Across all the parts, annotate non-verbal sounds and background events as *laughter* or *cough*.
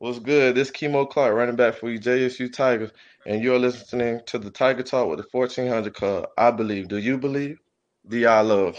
What's good? This is Kimo Clark running back for you, JSU Tigers, and you're listening to the Tiger Talk with the 1400 Club. I believe. Do you believe? Do y'all love?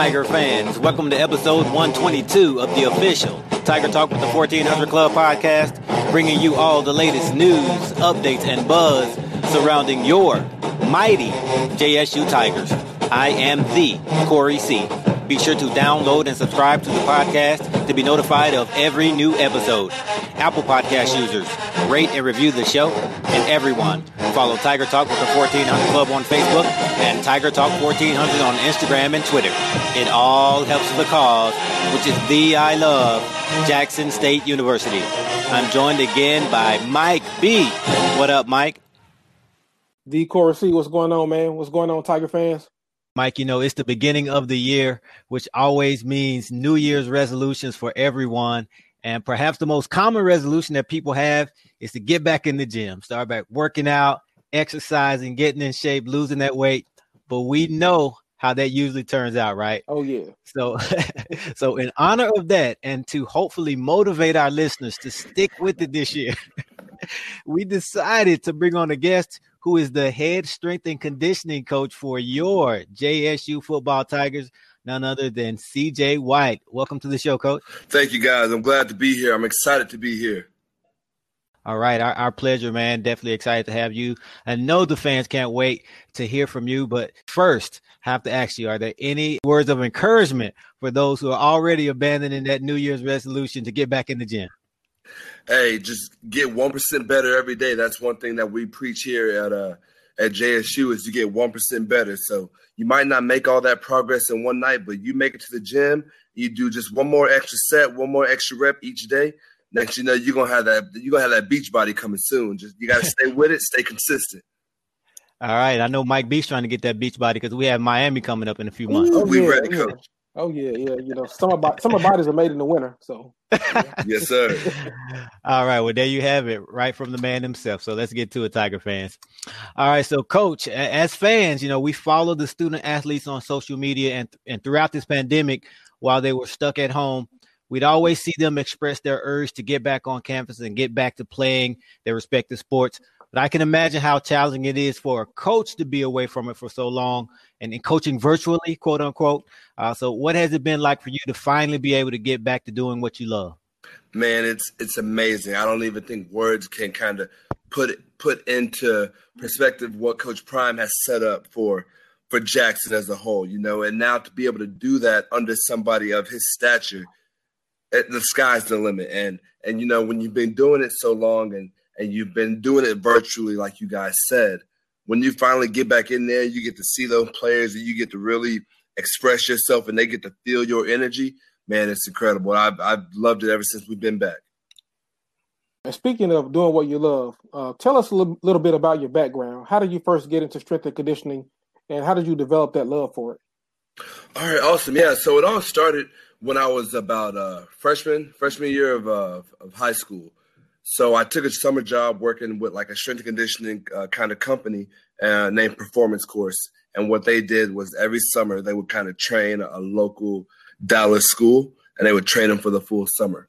Tiger fans. Welcome to episode 122 of the official Tiger Talk with the 1400 Club podcast, bringing you all the latest news, updates, and buzz surrounding your mighty JSU Tigers. I am the Corey C. Be sure to download and subscribe to the podcast to be notified of every new episode. Apple Podcast users, rate and review the show, and everyone follow Tiger Talk with the 1400 Club on Facebook and Tiger Talk 1400 on Instagram and Twitter. It all helps the cause, which is the I love Jackson State University. I'm joined again by Mike B. What up, Mike? D Corey C, what's going on, man? What's going on, Tiger fans? Mike, you know, it's the beginning of the year, which always means New Year's resolutions for everyone. And perhaps the most common resolution that people have is to get back in the gym, start back working out, exercising, getting in shape, losing that weight. But we know how that usually turns out, right? Oh yeah. So *laughs* so in honor of that and to hopefully motivate our listeners to stick with it this year, *laughs* we decided to bring on a guest who is the head strength and conditioning coach for your JSU football Tigers, none other than CJ White. Welcome to the show, coach. Thank you guys. I'm glad to be here. I'm excited to be here. All right, our, our pleasure, man. Definitely excited to have you. I know the fans can't wait to hear from you. But first, have to ask you: Are there any words of encouragement for those who are already abandoning that New Year's resolution to get back in the gym? Hey, just get one percent better every day. That's one thing that we preach here at uh at JSU is to get one percent better. So you might not make all that progress in one night, but you make it to the gym. You do just one more extra set, one more extra rep each day next you know you're gonna have that you're gonna have that beach body coming soon. Just you gotta stay with it, stay consistent. All right, I know Mike B's trying to get that beach body because we have Miami coming up in a few months. Oh, we ready, coach. Oh yeah, yeah. You know, summer summer bodies are made in the winter, so. *laughs* yes, sir. *laughs* All right, well there you have it, right from the man himself. So let's get to it, Tiger fans. All right, so coach, as fans, you know, we follow the student athletes on social media, and and throughout this pandemic, while they were stuck at home, We'd always see them express their urge to get back on campus and get back to playing their respective sports. But I can imagine how challenging it is for a coach to be away from it for so long and, and coaching virtually, quote unquote. Uh, so, what has it been like for you to finally be able to get back to doing what you love? Man, it's it's amazing. I don't even think words can kind of put put into perspective what Coach Prime has set up for for Jackson as a whole. You know, and now to be able to do that under somebody of his stature the sky's the limit. And and you know when you've been doing it so long and and you've been doing it virtually, like you guys said, when you finally get back in there, you get to see those players and you get to really express yourself and they get to feel your energy. Man, it's incredible. I've I've loved it ever since we've been back. And speaking of doing what you love, uh, tell us a little, little bit about your background. How did you first get into strength and conditioning, and how did you develop that love for it? All right, awesome. Yeah, so it all started when I was about uh, freshman freshman year of uh, of high school. So I took a summer job working with like a strength and conditioning uh, kind of company uh, named Performance Course. And what they did was every summer they would kind of train a local Dallas school, and they would train them for the full summer.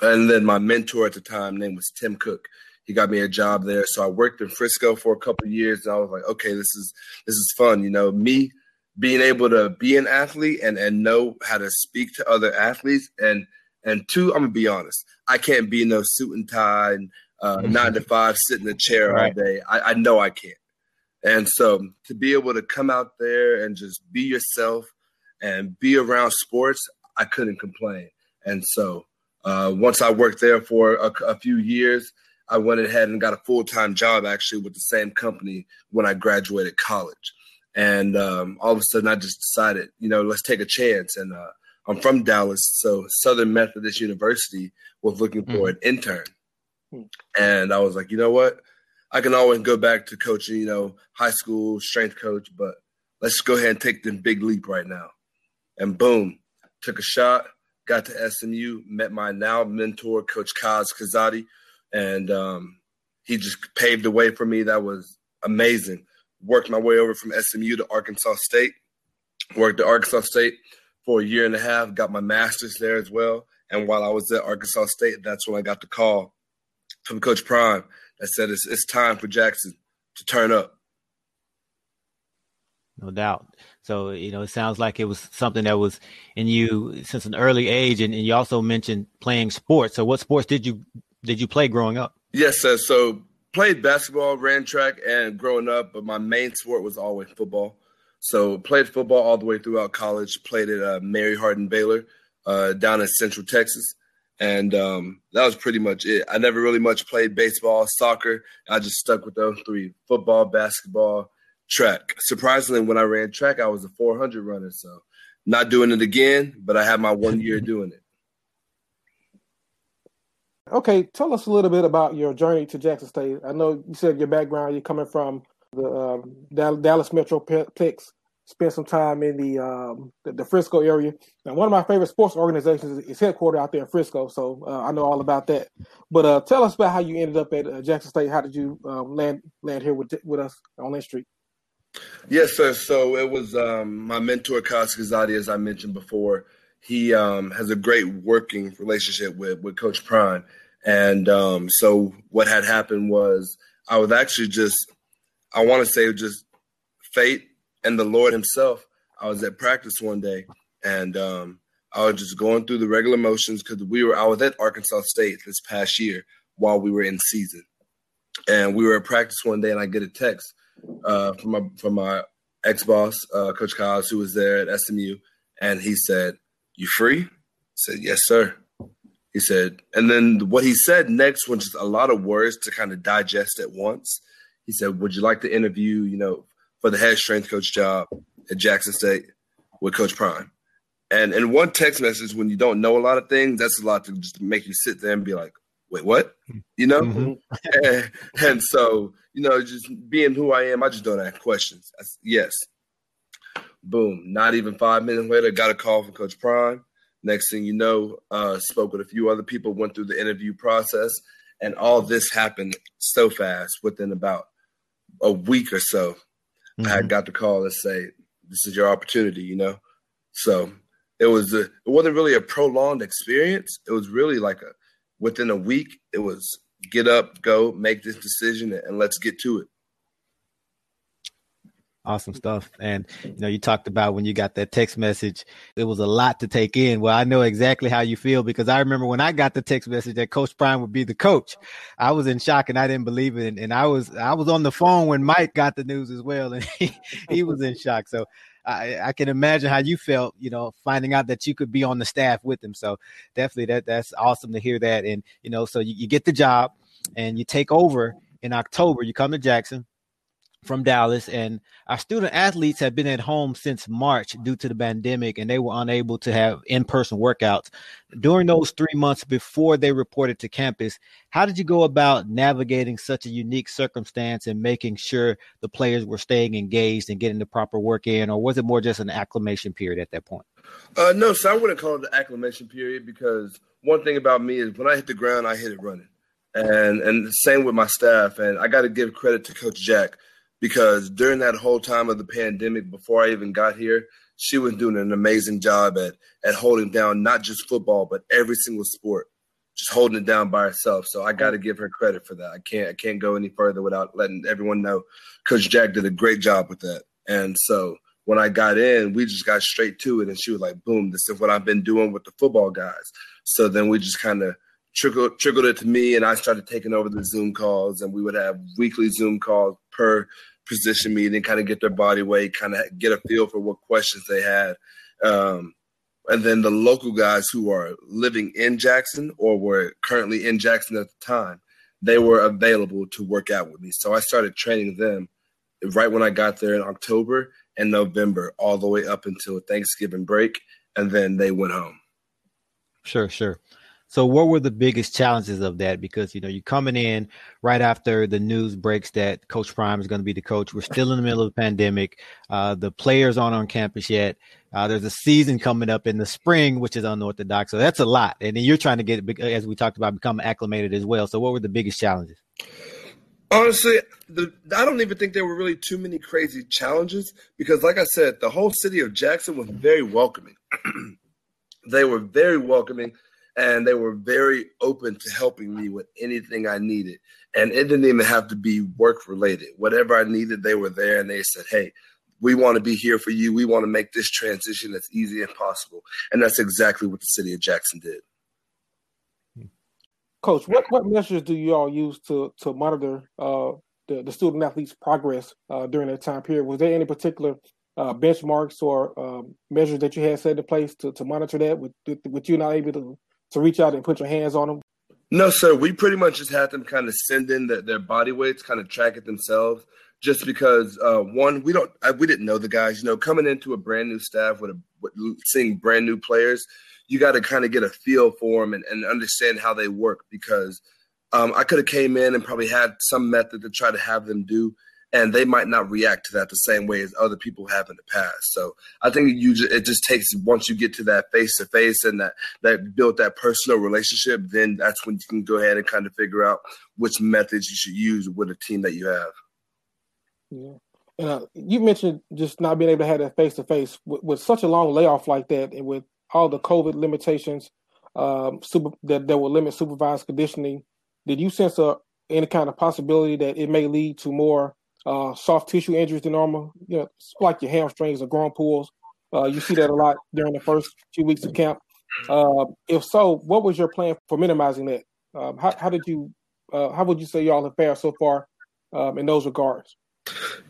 And then my mentor at the time, name was Tim Cook. He got me a job there, so I worked in Frisco for a couple years, and I was like, okay, this is this is fun. You know, me being able to be an athlete and and know how to speak to other athletes and and two i'm gonna be honest i can't be in no suit and tie and uh, mm-hmm. nine to five sit in a chair right. all day I, I know i can't and so to be able to come out there and just be yourself and be around sports i couldn't complain and so uh, once i worked there for a, a few years i went ahead and got a full-time job actually with the same company when i graduated college and um, all of a sudden, I just decided, you know, let's take a chance. And uh, I'm from Dallas, so Southern Methodist University was looking for mm. an intern. Mm. And I was like, you know what? I can always go back to coaching, you know, high school strength coach, but let's go ahead and take the big leap right now. And boom, took a shot, got to SMU, met my now mentor, Coach Kaz Kazadi, and um, he just paved the way for me. That was amazing. Worked my way over from SMU to Arkansas State. Worked at Arkansas State for a year and a half. Got my master's there as well. And while I was at Arkansas State, that's when I got the call from Coach Prime that said it's, it's time for Jackson to turn up. No doubt. So, you know, it sounds like it was something that was in you since an early age. And, and you also mentioned playing sports. So what sports did you did you play growing up? Yes, sir. So played basketball, ran track, and growing up, but my main sport was always football. So played football all the way throughout college. Played at uh, Mary Hardin Baylor uh, down in Central Texas, and um, that was pretty much it. I never really much played baseball, soccer. I just stuck with those three: football, basketball, track. Surprisingly, when I ran track, I was a 400 runner. So not doing it again, but I had my one year *laughs* doing it. Okay, tell us a little bit about your journey to Jackson State. I know you said your background, you're coming from the um, Dallas Metroplex, spent some time in the, um, the, the Frisco area. Now, one of my favorite sports organizations is headquartered out there in Frisco, so uh, I know all about that. But uh, tell us about how you ended up at uh, Jackson State. How did you um, land land here with with us on that street? Yes, sir. So it was um, my mentor, Kaz as I mentioned before. He um, has a great working relationship with, with Coach Prime. And um, so what had happened was I was actually just, I want to say just fate and the Lord Himself. I was at practice one day and um, I was just going through the regular motions because we were, I was at Arkansas State this past year while we were in season. And we were at practice one day and I get a text uh, from my from my ex boss, uh, Coach Kaz, who was there at SMU, and he said, "You free?" I said, "Yes, sir." He said, and then what he said next was just a lot of words to kind of digest at once. He said, "Would you like to interview, you know, for the head strength coach job at Jackson State with Coach Prime?" And in one text message, when you don't know a lot of things, that's a lot to just make you sit there and be like, "Wait, what?" You know. Mm-hmm. *laughs* and, and so you know, just being who I am, I just don't ask questions. I, yes. Boom. Not even five minutes later, got a call from Coach Prime. Next thing you know, uh, spoke with a few other people, went through the interview process, and all this happened so fast within about a week or so. Mm-hmm. I had mm-hmm. got the call and say, "This is your opportunity," you know. So it was a, it wasn't really a prolonged experience. It was really like a within a week. It was get up, go, make this decision, and let's get to it. Awesome stuff. And you know, you talked about when you got that text message, it was a lot to take in. Well, I know exactly how you feel because I remember when I got the text message that Coach Prime would be the coach. I was in shock and I didn't believe it. And I was I was on the phone when Mike got the news as well, and *laughs* he, he was in shock. So I, I can imagine how you felt, you know, finding out that you could be on the staff with him. So definitely that that's awesome to hear that. And you know, so you, you get the job and you take over in October. You come to Jackson from Dallas, and our student athletes have been at home since March due to the pandemic, and they were unable to have in person workouts. During those three months before they reported to campus, how did you go about navigating such a unique circumstance and making sure the players were staying engaged and getting the proper work in, or was it more just an acclimation period at that point? Uh, no, so I wouldn't call it the acclimation period because one thing about me is when I hit the ground, I hit it running. And and the same with my staff. And I got to give credit to Coach Jack because during that whole time of the pandemic, before I even got here, she was doing an amazing job at at holding down not just football but every single sport, just holding it down by herself. So I got to give her credit for that. I can't I can't go any further without letting everyone know. Coach Jack did a great job with that. And so when I got in, we just got straight to it, and she was like, "Boom, this is what I've been doing with the football guys." So then we just kind of trickled trickled it to me, and I started taking over the Zoom calls, and we would have weekly Zoom calls per position meeting, kind of get their body weight, kind of get a feel for what questions they had. Um, and then the local guys who are living in Jackson or were currently in Jackson at the time, they were available to work out with me. So I started training them right when I got there in October and November, all the way up until Thanksgiving break. and then they went home. Sure, sure. So, what were the biggest challenges of that? Because you know you're coming in right after the news breaks that Coach Prime is going to be the coach. We're still in the middle of the pandemic. Uh, the players aren't on campus yet. Uh, there's a season coming up in the spring, which is unorthodox. So that's a lot. And then you're trying to get, as we talked about, become acclimated as well. So, what were the biggest challenges? Honestly, the, I don't even think there were really too many crazy challenges because, like I said, the whole city of Jackson was very welcoming. *clears throat* they were very welcoming and they were very open to helping me with anything I needed. And it didn't even have to be work related. Whatever I needed, they were there and they said, Hey, we want to be here for you. We want to make this transition as easy as possible. And that's exactly what the city of Jackson did. Coach, what, what measures do you all use to to monitor uh, the, the student athletes' progress uh, during that time period? Was there any particular uh, benchmarks or um, measures that you had set in place to, to monitor that? With, with you not able to to reach out and put your hands on them? No, sir. We pretty much just had them kind of send in the, their body weights, kind of track it themselves. Just because uh, one, we don't, we didn't know the guys. You know, coming into a brand new staff with a with, seeing brand new players, you got to kind of get a feel for them and, and understand how they work. Because um, I could have came in and probably had some method to try to have them do, and they might not react to that the same way as other people have in the past. So I think you just, it just takes once you get to that face to face and that that build that personal relationship, then that's when you can go ahead and kind of figure out which methods you should use with a team that you have. Yeah. And uh, you mentioned just not being able to have that face to face with such a long layoff like that, and with all the COVID limitations um, super, that that will limit supervised conditioning. Did you sense a any kind of possibility that it may lead to more uh, soft tissue injuries than normal. You know, like your hamstrings or groin pulls. Uh, you see that a lot during the first few weeks of camp. Uh, if so, what was your plan for minimizing that? Um, how, how, did you? Uh, how would you say y'all have fared so far um, in those regards?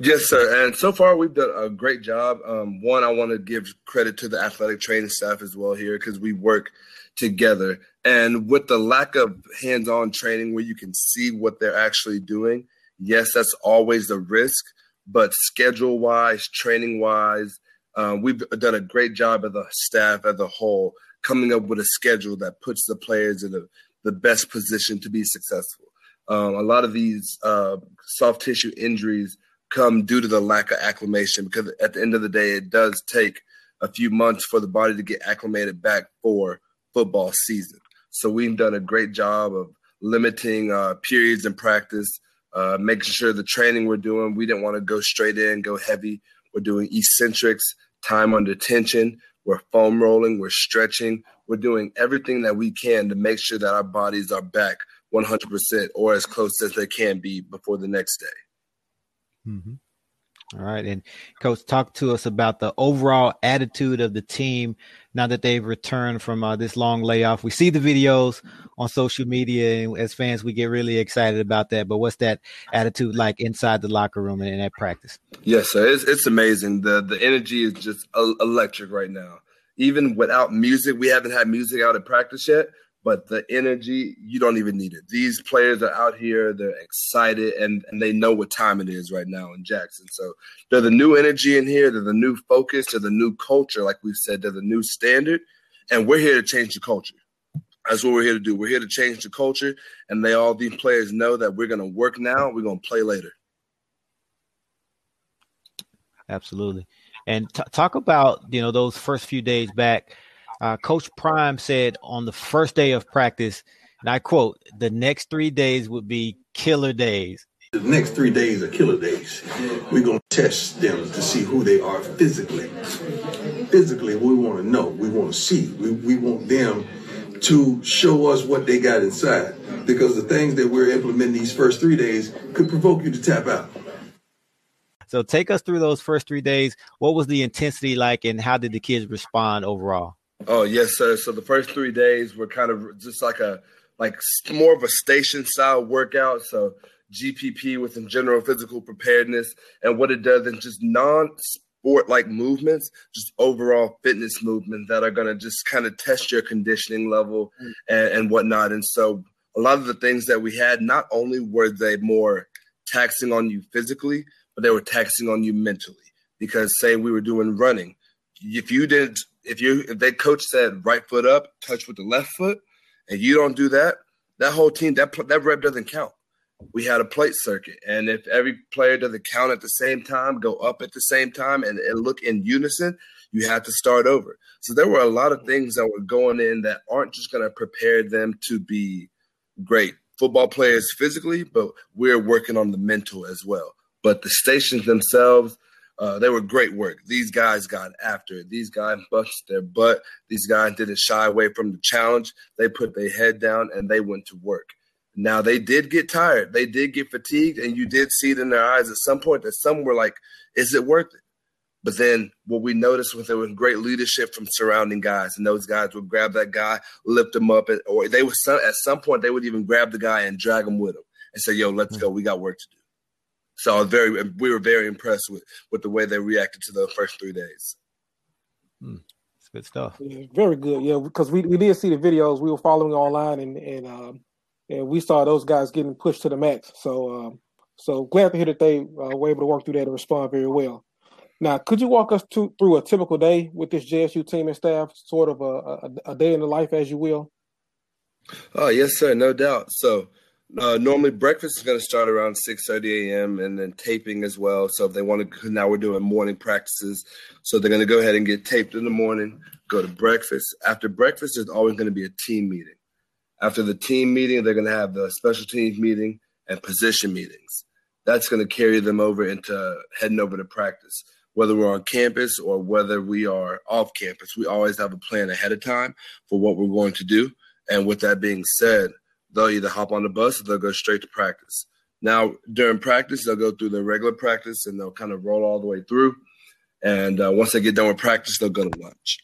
Yes, sir. And so far, we've done a great job. Um, one, I want to give credit to the athletic training staff as well here because we work together. And with the lack of hands on training where you can see what they're actually doing, Yes, that's always the risk, but schedule wise, training wise, um, we've done a great job of the staff as a whole coming up with a schedule that puts the players in the, the best position to be successful. Um, a lot of these uh, soft tissue injuries come due to the lack of acclimation because at the end of the day, it does take a few months for the body to get acclimated back for football season. So we've done a great job of limiting uh, periods in practice uh, making sure the training we're doing, we didn't want to go straight in, go heavy. We're doing eccentrics, time under tension. We're foam rolling, we're stretching, we're doing everything that we can to make sure that our bodies are back 100% or as close as they can be before the next day. Mm-hmm. All right. And coach, talk to us about the overall attitude of the team now that they've returned from uh, this long layoff. We see the videos on social media, and as fans, we get really excited about that. But what's that attitude like inside the locker room and in that practice? Yes, sir. It's, it's amazing. The the energy is just electric right now. Even without music, we haven't had music out at practice yet but the energy you don't even need it. These players are out here they're excited and, and they know what time it is right now in jackson. So they're the new energy in here they're the new focus they're the new culture like we've said they're the new standard and we're here to change the culture. That's what we're here to do. We're here to change the culture and they all these players know that we're going to work now we're going to play later. Absolutely. And t- talk about you know those first few days back uh, Coach Prime said on the first day of practice, and I quote, the next three days would be killer days. The next three days are killer days. We're going to test them to see who they are physically. Physically, we want to know, we want to see, we, we want them to show us what they got inside. Because the things that we're implementing these first three days could provoke you to tap out. So take us through those first three days. What was the intensity like, and how did the kids respond overall? Oh yes, sir. So the first three days were kind of just like a like more of a station style workout. So GPP within general physical preparedness, and what it does in just non sport like movements, just overall fitness movements that are going to just kind of test your conditioning level mm. and, and whatnot. And so a lot of the things that we had, not only were they more taxing on you physically, but they were taxing on you mentally. Because say we were doing running, if you didn't if you if they coach said right foot up, touch with the left foot, and you don't do that, that whole team that that rep doesn't count. We had a plate circuit, and if every player doesn't count at the same time, go up at the same time, and, and look in unison, you have to start over. So there were a lot of things that were going in that aren't just going to prepare them to be great football players physically, but we're working on the mental as well. But the stations themselves, uh, they were great work. These guys got after it. These guys busted their butt. These guys didn't shy away from the challenge. They put their head down and they went to work. Now they did get tired. They did get fatigued, and you did see it in their eyes at some point that some were like, "Is it worth it?" But then what we noticed was there was great leadership from surrounding guys, and those guys would grab that guy, lift him up, and, or they would some, at some point they would even grab the guy and drag him with them and say, "Yo, let's go. We got work to do." So I was very, we were very impressed with with the way they reacted to the first three days. Hmm. It's good stuff. Yeah, very good. Yeah, because we, we did see the videos. We were following online, and and um, and we saw those guys getting pushed to the max. So um, so glad to hear that they uh, were able to work through that and respond very well. Now, could you walk us to, through a typical day with this JSU team and staff, sort of a, a, a day in the life, as you will? Oh yes, sir, no doubt. So uh, normally breakfast is going to start around six thirty a.m. and then taping as well. So if they want to, now we're doing morning practices, so they're going to go ahead and get taped in the morning. Go to breakfast. After breakfast, there's always going to be a team meeting. After the team meeting, they're going to have the special teams meeting and position meetings. That's going to carry them over into heading over to practice whether we're on campus or whether we are off campus. We always have a plan ahead of time for what we're going to do. And with that being said, they'll either hop on the bus or they'll go straight to practice. Now, during practice, they'll go through their regular practice and they'll kind of roll all the way through. And uh, once they get done with practice, they'll go to lunch.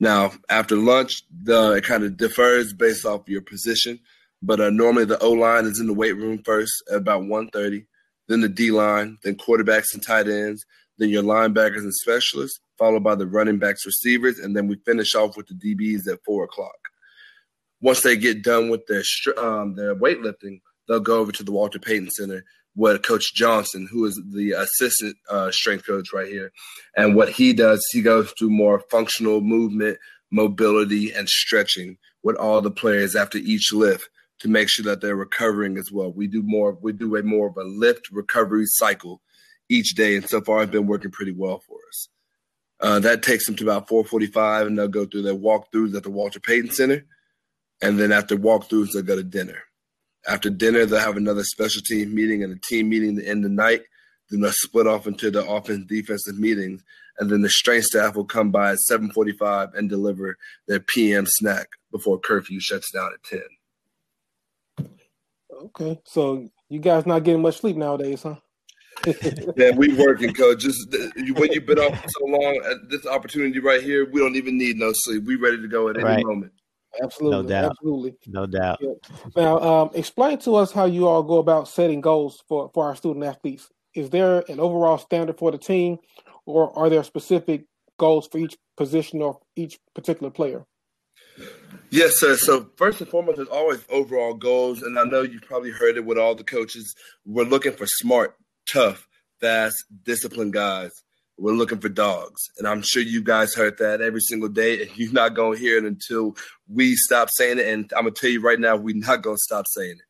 Now, after lunch, the, it kind of differs based off your position. But uh, normally the O line is in the weight room first at about 1.30, then the D line, then quarterbacks and tight ends, then your linebackers and specialists, followed by the running backs, receivers, and then we finish off with the DBs at four o'clock. Once they get done with their um, their weightlifting, they'll go over to the Walter Payton Center with Coach Johnson, who is the assistant uh, strength coach right here. And what he does, he goes through more functional movement, mobility, and stretching with all the players after each lift to make sure that they're recovering as well. We do more. We do a more of a lift recovery cycle each day, and so far it's been working pretty well for us. Uh, that takes them to about 4:45, and they'll go through their walkthroughs at the Walter Payton Center, and then after walkthroughs, they'll go to dinner. After dinner, they'll have another special team meeting and a team meeting to end the night. Then they'll split off into the offense defensive meetings, and then the strength staff will come by at 7:45 and deliver their PM snack before curfew shuts down at 10. Okay, so you guys not getting much sleep nowadays, huh? *laughs* yeah, we working, coach. Just when you've been off for so long, at this opportunity right here, we don't even need no sleep. We ready to go at right. any moment. Absolutely, no doubt. absolutely, no doubt. Yeah. Now, um, explain to us how you all go about setting goals for for our student athletes. Is there an overall standard for the team, or are there specific goals for each position or each particular player? Yes, sir. So first and foremost, there's always overall goals, and I know you've probably heard it with all the coaches. We're looking for smart, tough, fast, disciplined guys. We're looking for dogs. And I'm sure you guys heard that every single day. And you're not going to hear it until we stop saying it. And I'm going to tell you right now, we're not going to stop saying it.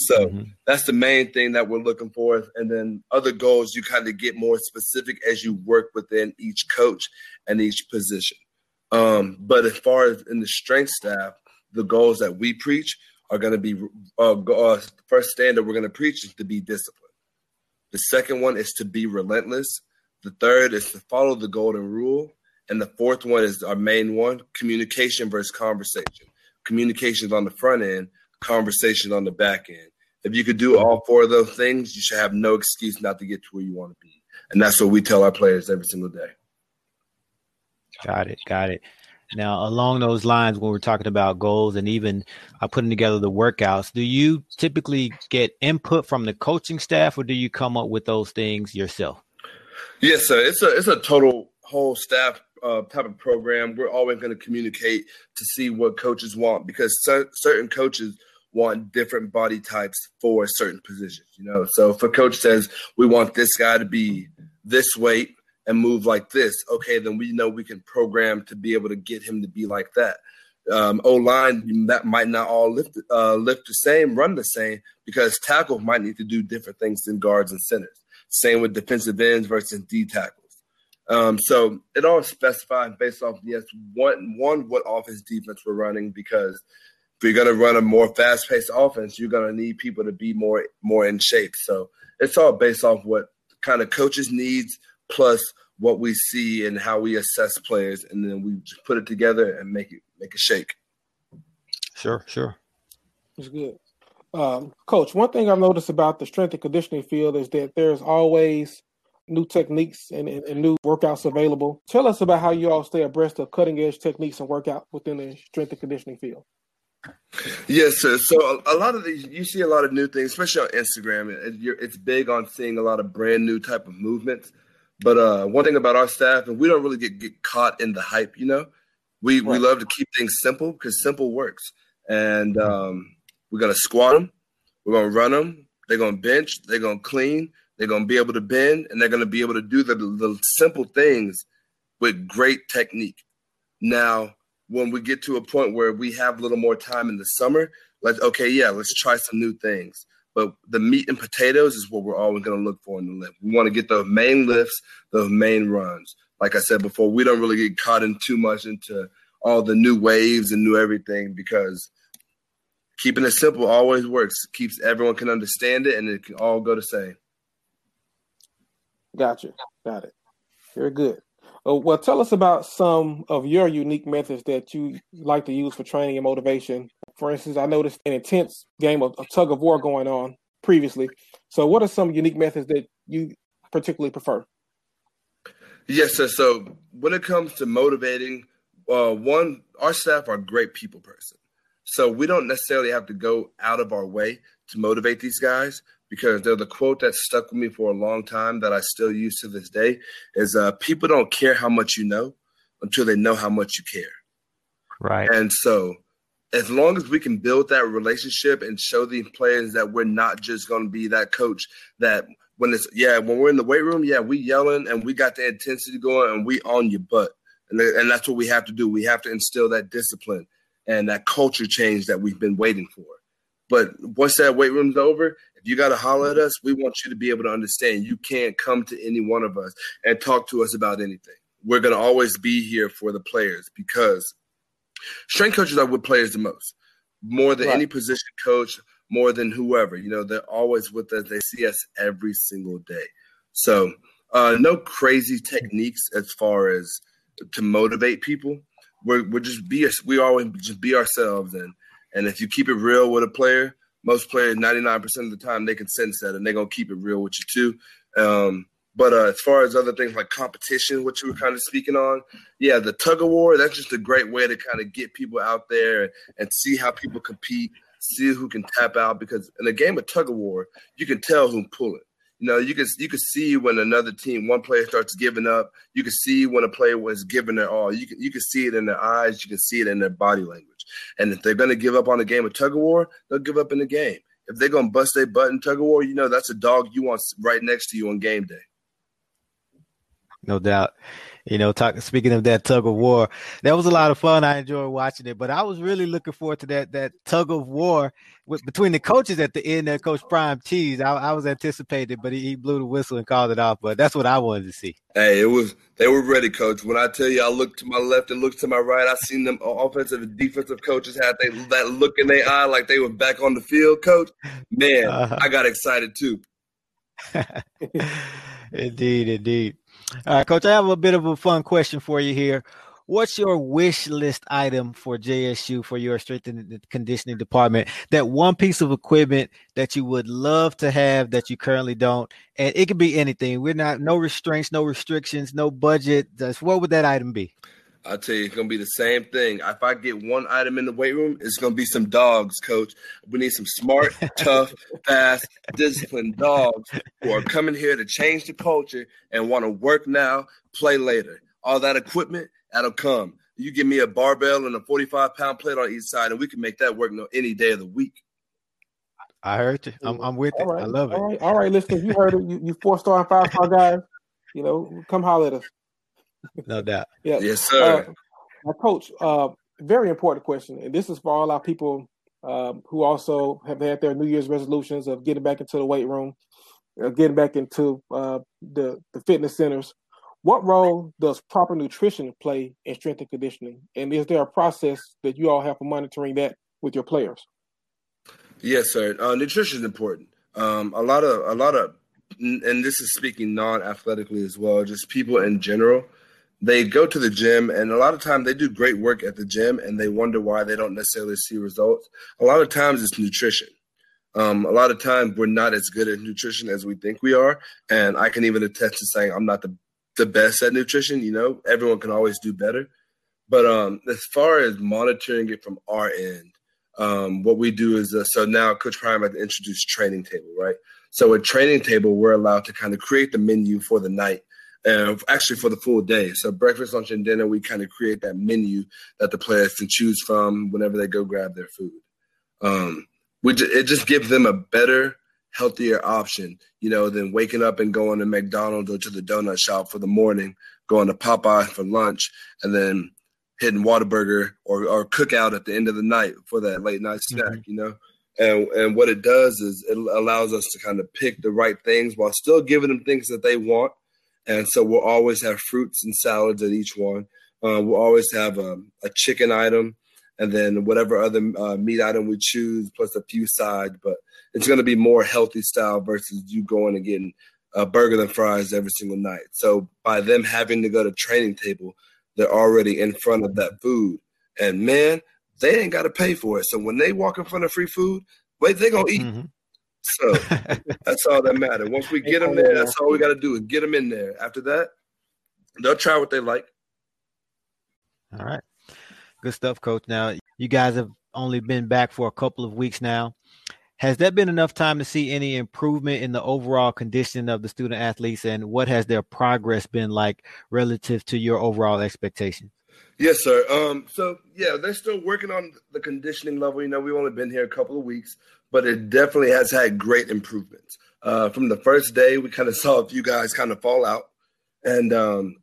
So mm-hmm. that's the main thing that we're looking for. And then other goals, you kind of get more specific as you work within each coach and each position. Um, but as far as in the strength staff, the goals that we preach are going to be uh, uh, first standard we're going to preach is to be disciplined. The second one is to be relentless. The third is to follow the golden rule. And the fourth one is our main one communication versus conversation. Communication on the front end, conversation on the back end. If you could do all four of those things, you should have no excuse not to get to where you want to be. And that's what we tell our players every single day. Got it. Got it. Now, along those lines, when we're talking about goals and even uh, putting together the workouts, do you typically get input from the coaching staff, or do you come up with those things yourself? Yes, sir. It's a it's a total whole staff uh, type of program. We're always going to communicate to see what coaches want because cer- certain coaches want different body types for certain positions. You know, so if a coach says we want this guy to be this weight and move like this. Okay, then we know we can program to be able to get him to be like that. Um, o line that might not all lift uh, lift the same, run the same because tackle might need to do different things than guards and centers. Same with defensive ends versus D tackles. Um, so it all specified based off yes one one what offense defense we're running because if you're gonna run a more fast paced offense, you're gonna need people to be more more in shape. So it's all based off what kind of coaches needs plus what we see and how we assess players, and then we just put it together and make it make it shake. Sure, sure. It's good. Um, Coach, one thing I've noticed about the strength and conditioning field is that there's always new techniques and, and, and, new workouts available. Tell us about how you all stay abreast of cutting edge techniques and workout within the strength and conditioning field. Yes, sir. So a, a lot of these, you see a lot of new things, especially on Instagram. It, it's big on seeing a lot of brand new type of movements. But uh, one thing about our staff, and we don't really get, get caught in the hype, you know. We right. we love to keep things simple because simple works. And um, we're gonna squat them, we're gonna run them. They're gonna bench, they're gonna clean, they're to be able to bend and they're to be able to do the, the simple things with great technique. Now, when we get to a point where we have a little more time in the summer, like, okay, yeah, let's try some new things. But the meat and potatoes is what we're always going to look for in the lift. We want to get the main lifts, the main runs. Like I said before, we don't really get caught in too much into all the new waves and new everything because keeping it simple always works. Keeps everyone can understand it and it can all go the same. Gotcha. Got it. Very good. Uh, well, tell us about some of your unique methods that you like to use for training and motivation. For instance, I noticed an intense game of, of tug of war going on previously. So, what are some unique methods that you particularly prefer? Yes, sir. So, when it comes to motivating, uh, one, our staff are great people person. So, we don't necessarily have to go out of our way to motivate these guys because they're the quote that stuck with me for a long time that I still use to this day is uh, people don't care how much you know until they know how much you care. Right. And so as long as we can build that relationship and show the players that we're not just going to be that coach that when it's yeah when we're in the weight room yeah we yelling and we got the intensity going and we on your butt and, and that's what we have to do we have to instill that discipline and that culture change that we've been waiting for but once that weight room's over, if you got to holler at us, we want you to be able to understand you can't come to any one of us and talk to us about anything. We're going to always be here for the players because strength coaches are with players the most, more than right. any position coach, more than whoever. You know, they're always with us. They see us every single day. So, uh, no crazy techniques as far as to motivate people. We're, we're just be we always just be ourselves and and if you keep it real with a player, most players, 99% of the time, they can sense that and they're going to keep it real with you too. Um, but uh, as far as other things like competition, what you were kind of speaking on, yeah, the tug of war, that's just a great way to kind of get people out there and see how people compete, see who can tap out. Because in a game of tug of war, you can tell who's pulling. You know, you can you can see when another team, one player starts giving up. You can see when a player was giving their all. You can you can see it in their eyes. You can see it in their body language. And if they're going to give up on a game of tug of war, they'll give up in the game. If they're going to bust their butt in tug of war, you know that's a dog you want right next to you on game day. No doubt. You know, talk, speaking of that tug of war, that was a lot of fun. I enjoyed watching it, but I was really looking forward to that that tug of war with, between the coaches at the end. There, Coach Prime Cheese, I, I was anticipating, but he, he, blew the whistle and called it off. But that's what I wanted to see. Hey, it was they were ready, Coach. When I tell you, I looked to my left and looked to my right. I seen them offensive and defensive coaches had they, that look in their eye like they were back on the field. Coach, man, uh-huh. I got excited too. *laughs* indeed, indeed. All right, Coach, I have a bit of a fun question for you here. What's your wish list item for JSU for your strength and conditioning department? That one piece of equipment that you would love to have that you currently don't, and it could be anything. We're not no restraints, no restrictions, no budget. Just what would that item be? I'll tell you, it's gonna be the same thing. If I get one item in the weight room, it's gonna be some dogs, coach. We need some smart, *laughs* tough, fast, disciplined dogs who are coming here to change the culture and want to work now, play later. All that equipment, that'll come. You give me a barbell and a 45 pound plate on each side, and we can make that work no any day of the week. I heard you. I'm, I'm with all it. Right. I love all it. Right. All right, listeners, you heard it. You, you four star and five star guys. you know, come holler at us. No doubt. yeah. Yes, sir. Uh, coach, uh, very important question, and this is for all our people um, who also have had their New Year's resolutions of getting back into the weight room, uh, getting back into uh, the the fitness centers. What role does proper nutrition play in strength and conditioning? And is there a process that you all have for monitoring that with your players? Yes, sir. Uh, nutrition is important. Um, a lot of a lot of, and this is speaking non-athletically as well. Just people in general, they go to the gym, and a lot of times they do great work at the gym, and they wonder why they don't necessarily see results. A lot of times it's nutrition. Um, a lot of times we're not as good at nutrition as we think we are, and I can even attest to saying I'm not the the best at nutrition. You know, everyone can always do better. But um, as far as monitoring it from our end, um, what we do is uh, so now Coach Prime had to introduce training table, right? So a training table, we're allowed to kind of create the menu for the night, and actually for the full day. So breakfast, lunch, and dinner, we kind of create that menu that the players can choose from whenever they go grab their food. Um, we it just gives them a better healthier option, you know, than waking up and going to McDonald's or to the donut shop for the morning, going to Popeye for lunch, and then hitting Whataburger or, or Cook Out at the end of the night for that late night snack, mm-hmm. you know? And, and what it does is it allows us to kind of pick the right things while still giving them things that they want. And so we'll always have fruits and salads at each one. Uh, we'll always have a, a chicken item and then whatever other uh, meat item we choose, plus a few sides. But it's going to be more healthy style versus you going and getting a burger and fries every single night. So by them having to go to training table, they're already in front of that food, and man, they ain't got to pay for it. So when they walk in front of free food, wait, they gonna eat. Mm-hmm. So that's all that matters. Once we get them there, that's all we got to do is get them in there. After that, they'll try what they like. All right. Good stuff, coach. Now, you guys have only been back for a couple of weeks now. Has that been enough time to see any improvement in the overall condition of the student athletes, and what has their progress been like relative to your overall expectations? Yes, sir. Um, so yeah, they're still working on the conditioning level. You know, we've only been here a couple of weeks, but it definitely has had great improvements. Uh, from the first day, we kind of saw a few guys kind of fall out, and um,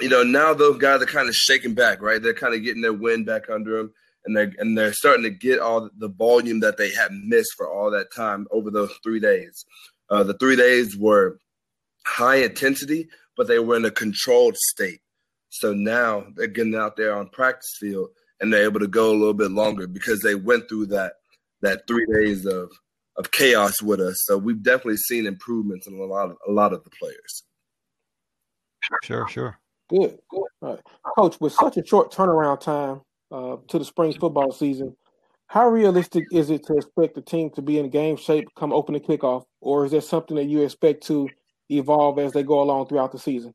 you know, now those guys are kind of shaking back, right? They're kind of getting their wind back under them, and they're and they're starting to get all the volume that they had missed for all that time over those three days. Uh, the three days were high intensity, but they were in a controlled state. So now they're getting out there on practice field and they're able to go a little bit longer because they went through that that three days of of chaos with us. So we've definitely seen improvements in a lot of a lot of the players. Sure, sure. Good, good. Right. Coach, with such a short turnaround time uh, to the spring football season, how realistic is it to expect the team to be in game shape come opening kickoff, or is that something that you expect to evolve as they go along throughout the season?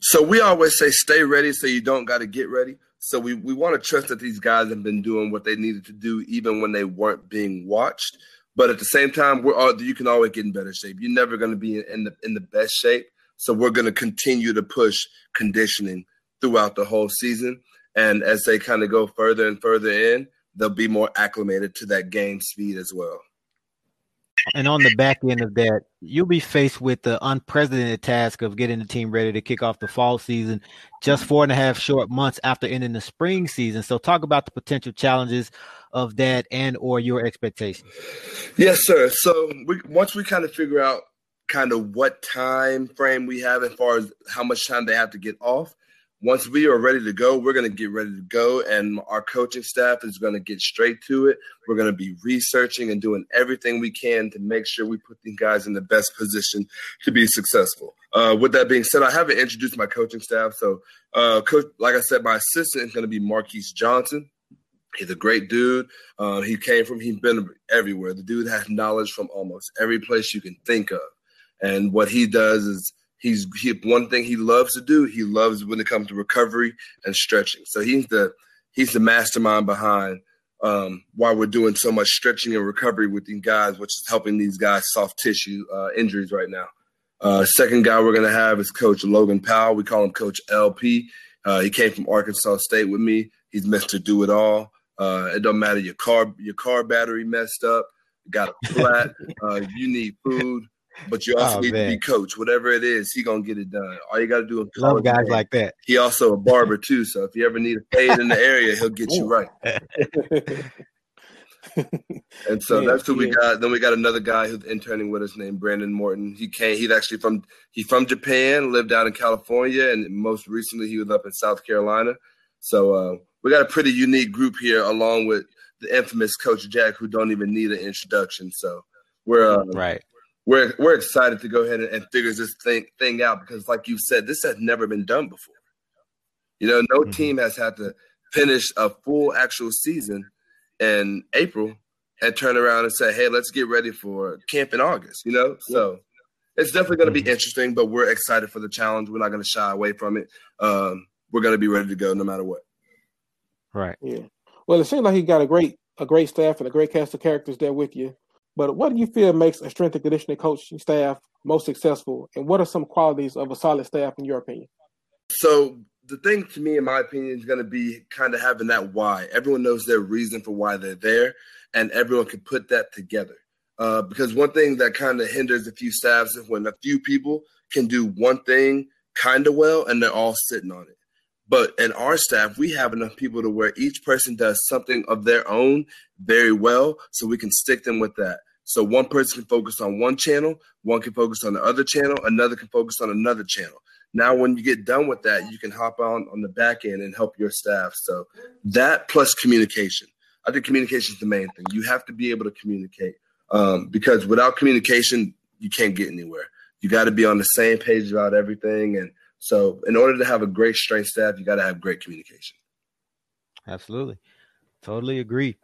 So we always say stay ready so you don't got to get ready. So we, we want to trust that these guys have been doing what they needed to do even when they weren't being watched. But at the same time, we're all, you can always get in better shape. You're never going to be in the in the best shape. So we're going to continue to push conditioning throughout the whole season. And as they kind of go further and further in, they'll be more acclimated to that game speed as well. And on the back end of that, you'll be faced with the unprecedented task of getting the team ready to kick off the fall season just four and a half short months after ending the spring season. So talk about the potential challenges of that and or your expectations. Yes, sir. So we, once we kind of figure out kind of what time frame we have as far as how much time they have to get off. Once we are ready to go, we're going to get ready to go, and our coaching staff is going to get straight to it. We're going to be researching and doing everything we can to make sure we put these guys in the best position to be successful. Uh, with that being said, I haven't introduced my coaching staff. So, uh, coach, like I said, my assistant is going to be Marquise Johnson. He's a great dude. Uh, he came from, he's been everywhere. The dude has knowledge from almost every place you can think of. And what he does is he's he, one thing he loves to do. He loves when it comes to recovery and stretching. So he's the he's the mastermind behind um, why we're doing so much stretching and recovery with these guys, which is helping these guys soft tissue uh, injuries right now. Uh, second guy we're gonna have is Coach Logan Powell. We call him Coach LP. Uh, he came from Arkansas State with me. He's Mr. Do It All. Uh, it don't matter your car your car battery messed up, got a flat, *laughs* uh, you need food but you also oh, need man. to be coach. Whatever it is, he gonna get it done. All you got to do is love guys man. like that. He also a barber too, so if you ever need a fade in the area, he'll get you right. *laughs* and so yeah, that's who we got. Then we got another guy who's interning with us named Brandon Morton. He came. He's actually from he from Japan, lived out in California, and most recently he was up in South Carolina. So uh, we got a pretty unique group here, along with the infamous Coach Jack, who don't even need an introduction. So we're uh, right. We're we're excited to go ahead and, and figure this thing thing out because, like you said, this has never been done before. You know, no mm-hmm. team has had to finish a full actual season in April and turn around and say, "Hey, let's get ready for camp in August." You know, so it's definitely going to be mm-hmm. interesting. But we're excited for the challenge. We're not going to shy away from it. Um, we're going to be ready to go no matter what. Right. Yeah. Well, it seems like he got a great a great staff and a great cast of characters there with you. But what do you feel makes a strength and conditioning coaching staff most successful, and what are some qualities of a solid staff in your opinion? So the thing to me, in my opinion, is going to be kind of having that why. Everyone knows their reason for why they're there, and everyone can put that together. Uh, because one thing that kind of hinders a few staffs is when a few people can do one thing kind of well and they're all sitting on it. But in our staff, we have enough people to where each person does something of their own very well, so we can stick them with that. So one person can focus on one channel, one can focus on the other channel, another can focus on another channel. Now, when you get done with that, you can hop on on the back end and help your staff. So that plus communication. I think communication is the main thing. You have to be able to communicate um, because without communication, you can't get anywhere. You got to be on the same page about everything. And so, in order to have a great strength staff, you got to have great communication. Absolutely, totally agree.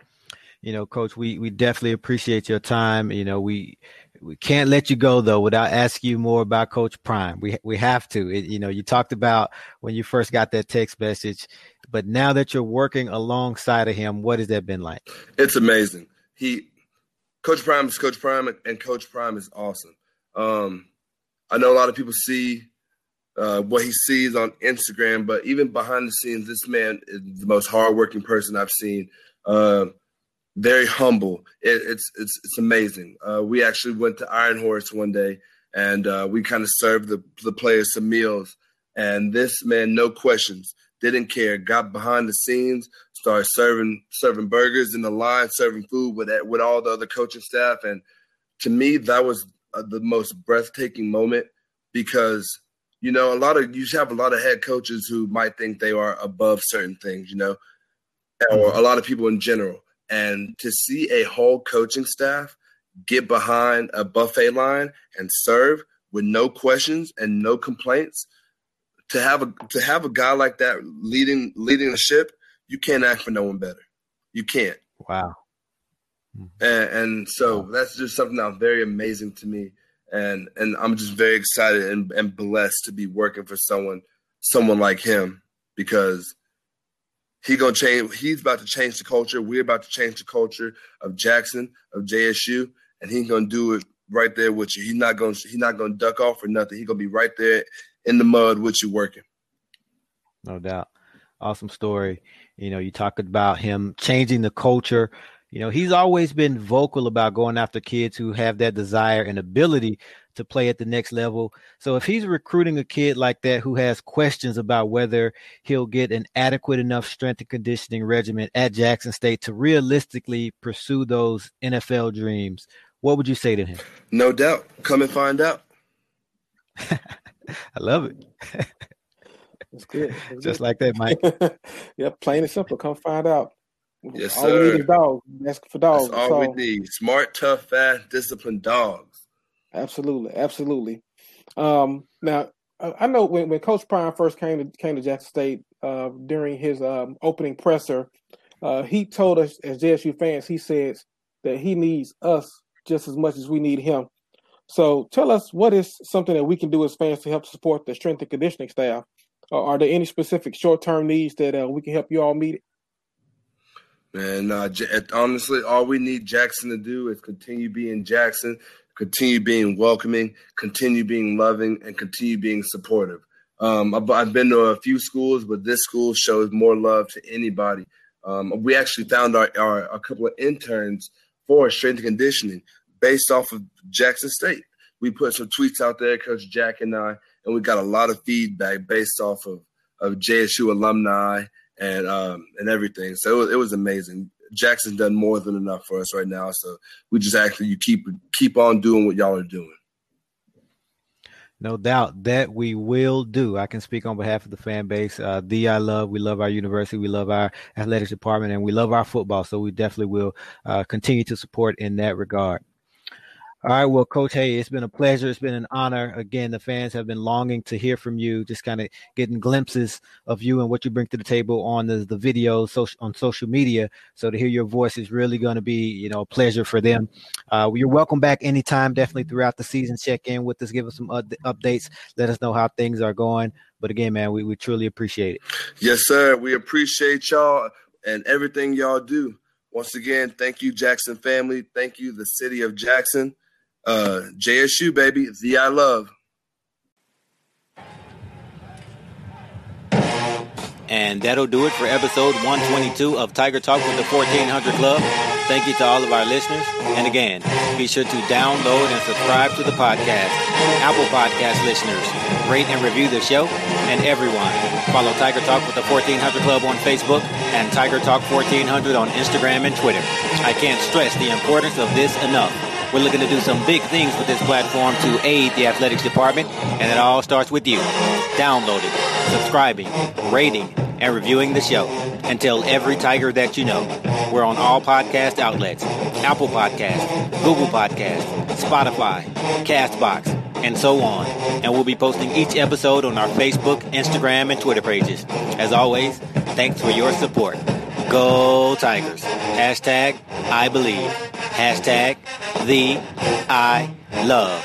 You know, Coach, we we definitely appreciate your time. You know, we we can't let you go though without asking you more about Coach Prime. We we have to. It, you know, you talked about when you first got that text message, but now that you're working alongside of him, what has that been like? It's amazing. He, Coach Prime is Coach Prime, and Coach Prime is awesome. Um, I know a lot of people see uh, what he sees on Instagram, but even behind the scenes, this man is the most hardworking person I've seen. Uh, very humble. It, it's it's it's amazing. Uh, we actually went to Iron Horse one day, and uh, we kind of served the the players some meals. And this man, no questions, didn't care. Got behind the scenes, started serving serving burgers in the line, serving food with that with all the other coaching staff. And to me, that was uh, the most breathtaking moment because you know a lot of you have a lot of head coaches who might think they are above certain things, you know, or mm-hmm. a lot of people in general and to see a whole coaching staff get behind a buffet line and serve with no questions and no complaints, to have a to have a guy like that leading leading the ship, you can't ask for no one better. You can't. Wow. And, and so that's just something that's very amazing to me, and and I'm just very excited and, and blessed to be working for someone someone like him because he gonna change. He's about to change the culture. We're about to change the culture of Jackson, of JSU, and he's gonna do it right there with you. He's not gonna he's not gonna duck off or nothing. He's gonna be right there in the mud with you working. No doubt. Awesome story. You know, you talked about him changing the culture. You know, he's always been vocal about going after kids who have that desire and ability to play at the next level. So if he's recruiting a kid like that who has questions about whether he'll get an adequate enough strength and conditioning regimen at Jackson State to realistically pursue those NFL dreams, what would you say to him? No doubt. Come and find out. *laughs* I love it. That's good. That's *laughs* Just good. like that, Mike. *laughs* yep, plain and simple. Come find out. Yes, all sir. we need is dogs. Ask for dogs. That's all we need. Smart, tough, fast, disciplined dogs. Absolutely, absolutely. Um, now, I know when, when Coach Prime first came to came to Jackson State uh, during his um, opening presser, uh, he told us as JSU fans, he says that he needs us just as much as we need him. So, tell us what is something that we can do as fans to help support the strength and conditioning staff. Uh, are there any specific short term needs that uh, we can help you all meet? Man, honestly, all we need Jackson to do is continue being Jackson, continue being welcoming, continue being loving, and continue being supportive. Um, I've, I've, been to a few schools, but this school shows more love to anybody. Um, we actually found our, our, a couple of interns for strength and conditioning based off of Jackson State. we put some tweets out there, Coach Jack and I, and we got a lot of feedback based off of of JSU alumni and um, and everything. So it was, it was amazing. Jackson's done more than enough for us right now. So we just actually you keep keep on doing what y'all are doing. No doubt that we will do. I can speak on behalf of the fan base. Uh, the I love. We love our university. We love our athletics department, and we love our football. So we definitely will uh, continue to support in that regard. All right, well, Coach, hey, it's been a pleasure. It's been an honor. Again, the fans have been longing to hear from you, just kind of getting glimpses of you and what you bring to the table on the, the videos social, on social media. So to hear your voice is really going to be, you know, a pleasure for them. Uh, you're welcome back anytime, definitely throughout the season. Check in with us, give us some updates, let us know how things are going. But again, man, we, we truly appreciate it. Yes, sir. We appreciate y'all and everything y'all do. Once again, thank you, Jackson family. Thank you, the city of Jackson. Uh, JSU, baby, the I love. And that'll do it for episode 122 of Tiger Talk with the 1400 Club. Thank you to all of our listeners. And again, be sure to download and subscribe to the podcast. Apple Podcast listeners, rate and review the show. And everyone, follow Tiger Talk with the 1400 Club on Facebook and Tiger Talk 1400 on Instagram and Twitter. I can't stress the importance of this enough. We're looking to do some big things with this platform to aid the athletics department, and it all starts with you. Downloading, subscribing, rating, and reviewing the show. And tell every Tiger that you know. We're on all podcast outlets Apple Podcast, Google Podcast, Spotify, Castbox, and so on. And we'll be posting each episode on our Facebook, Instagram, and Twitter pages. As always, thanks for your support. Go Tigers. Hashtag I believe. Hashtag the I love.